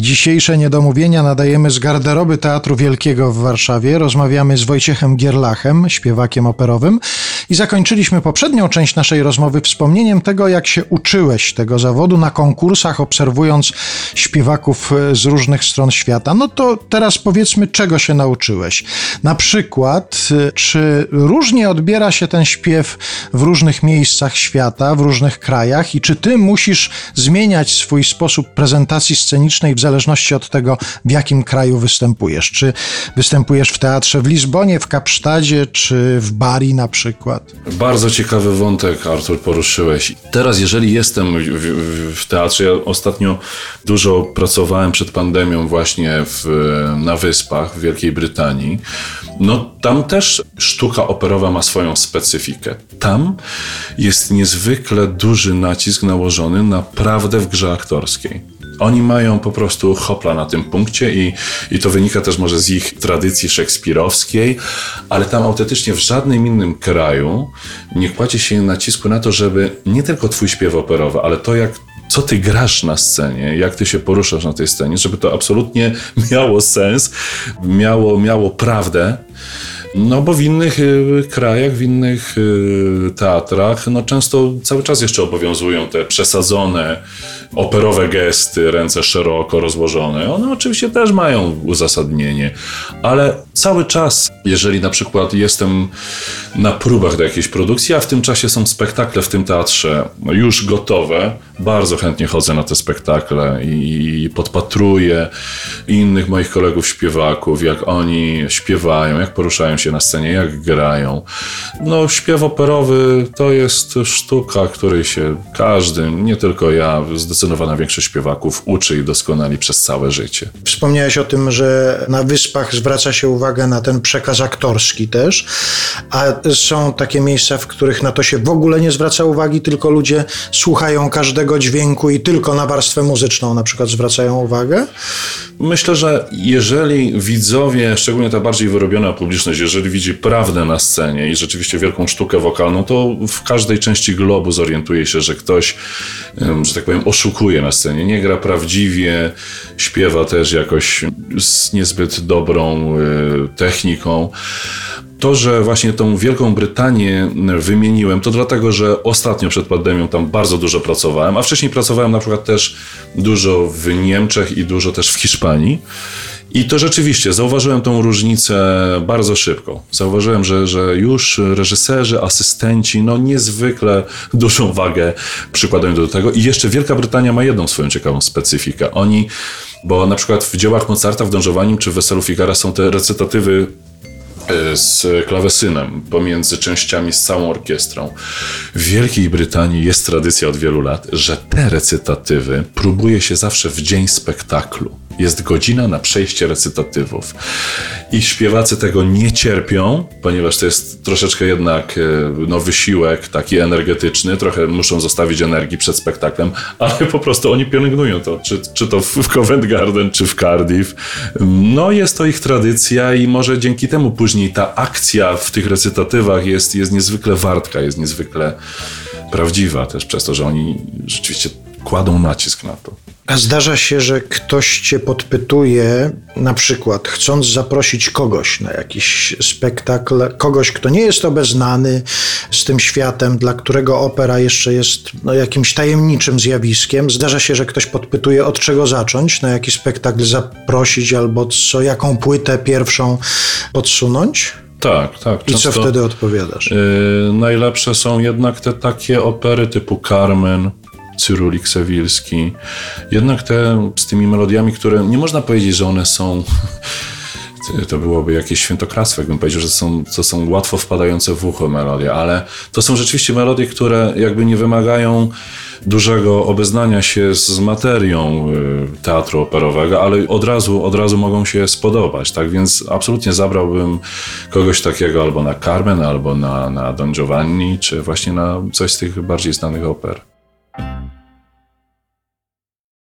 Dzisiejsze niedomówienia nadajemy z garderoby Teatru Wielkiego w Warszawie. Rozmawiamy z Wojciechem Gierlachem, śpiewakiem operowym i zakończyliśmy poprzednią część naszej rozmowy wspomnieniem tego, jak się uczyłeś tego zawodu na konkursach, obserwując śpiewaków e, z różnych stron świata. No to teraz powiedzmy, czego się nauczyłeś. Na przykład, e, czy różnie odbiera się ten śpiew w różnych miejscach świata, w różnych krajach i czy ty musisz zmieniać swój sposób prezentacji scenicznej w zależności od tego, w jakim kraju występujesz. Czy występujesz w teatrze w Lizbonie, w Kapsztadzie, czy w Bari na przykład? Bardzo ciekawy wątek, Artur, poruszyłeś. Teraz, jeżeli jestem w, w, w teatrze, ja ostatnio dużo pracowałem przed pandemią właśnie w, na Wyspach w Wielkiej Brytanii. No tam też sztuka operowa ma swoją specyfikę. Tam jest niezwykle duży nacisk nałożony na prawdę w grze aktorskiej. Oni mają po prostu hopla na tym punkcie i, i to wynika też może z ich tradycji szekspirowskiej, ale tam autentycznie w żadnym innym kraju nie kładzie się nacisku na to, żeby nie tylko twój śpiew operowy, ale to jak co ty grasz na scenie, jak ty się poruszasz na tej scenie, żeby to absolutnie miało sens, miało, miało prawdę. No bo w innych y, krajach, w innych y, teatrach, no często cały czas jeszcze obowiązują te przesadzone operowe gesty, ręce szeroko rozłożone. One oczywiście też mają uzasadnienie, ale cały czas, jeżeli na przykład jestem na próbach do jakiejś produkcji, a w tym czasie są spektakle w tym teatrze już gotowe, bardzo chętnie chodzę na te spektakle i podpatruję innych moich kolegów śpiewaków, jak oni śpiewają, jak poruszają się na scenie, jak grają. No, śpiew operowy to jest sztuka, której się każdy, nie tylko ja, zdecydowana większość śpiewaków uczy i doskonali przez całe życie. Wspomniałeś o tym, że na wyspach zwraca się uwagę na ten przekaz aktorski też, a są takie miejsca, w których na to się w ogóle nie zwraca uwagi, tylko ludzie słuchają każdego dźwięku i tylko na warstwę muzyczną na przykład zwracają uwagę? Myślę, że jeżeli widzowie, szczególnie ta bardziej wyrobiona publiczność, jeżeli widzi prawdę na scenie i rzeczywiście wielką sztukę wokalną, to w każdej części globu zorientuje się, że ktoś, że tak powiem, oszukuje na scenie. Nie gra prawdziwie, śpiewa też jakoś z niezbyt dobrą y, techniką. To, że właśnie tą Wielką Brytanię wymieniłem, to dlatego, że ostatnio przed pandemią tam bardzo dużo pracowałem, a wcześniej pracowałem na przykład też dużo w Niemczech i dużo też w Hiszpanii. I to rzeczywiście, zauważyłem tą różnicę bardzo szybko. Zauważyłem, że, że już reżyserzy, asystenci, no niezwykle dużą wagę przykładają do tego. I jeszcze Wielka Brytania ma jedną swoją ciekawą specyfikę. Oni, bo na przykład w dziełach Mozarta, w Dążowaniem czy w Weselu Figara są te recytatywy z klawesynem pomiędzy częściami z całą orkiestrą. W Wielkiej Brytanii jest tradycja od wielu lat, że te recytatywy próbuje się zawsze w dzień spektaklu. Jest godzina na przejście recytatywów. I śpiewacy tego nie cierpią, ponieważ to jest troszeczkę jednak e, no, wysiłek taki energetyczny, trochę muszą zostawić energii przed spektaklem, ale po prostu oni pielęgnują to, czy, czy to w Covent Garden, czy w Cardiff. No jest to ich tradycja i może dzięki temu później ta akcja w tych recytatywach jest, jest niezwykle wartka, jest niezwykle prawdziwa też przez to, że oni rzeczywiście kładą nacisk na to. A zdarza się, że ktoś cię podpytuje, na przykład chcąc zaprosić kogoś na jakiś spektakl, kogoś, kto nie jest obeznany z tym światem, dla którego opera jeszcze jest no, jakimś tajemniczym zjawiskiem. Zdarza się, że ktoś podpytuje, od czego zacząć, na jaki spektakl zaprosić, albo co, jaką płytę pierwszą podsunąć. Tak, tak. I co wtedy odpowiadasz? Yy, najlepsze są jednak te takie opery typu Carmen, Cyrulik Sewilski. Jednak te z tymi melodiami, które nie można powiedzieć, że one są to byłoby jakieś świętokradztwo, jakbym powiedział, że są, to są łatwo wpadające w ucho melodie, ale to są rzeczywiście melodie, które jakby nie wymagają dużego obeznania się z materią y, teatru operowego, ale od razu, od razu mogą się spodobać, tak więc absolutnie zabrałbym kogoś takiego albo na Carmen, albo na, na Don Giovanni, czy właśnie na coś z tych bardziej znanych oper.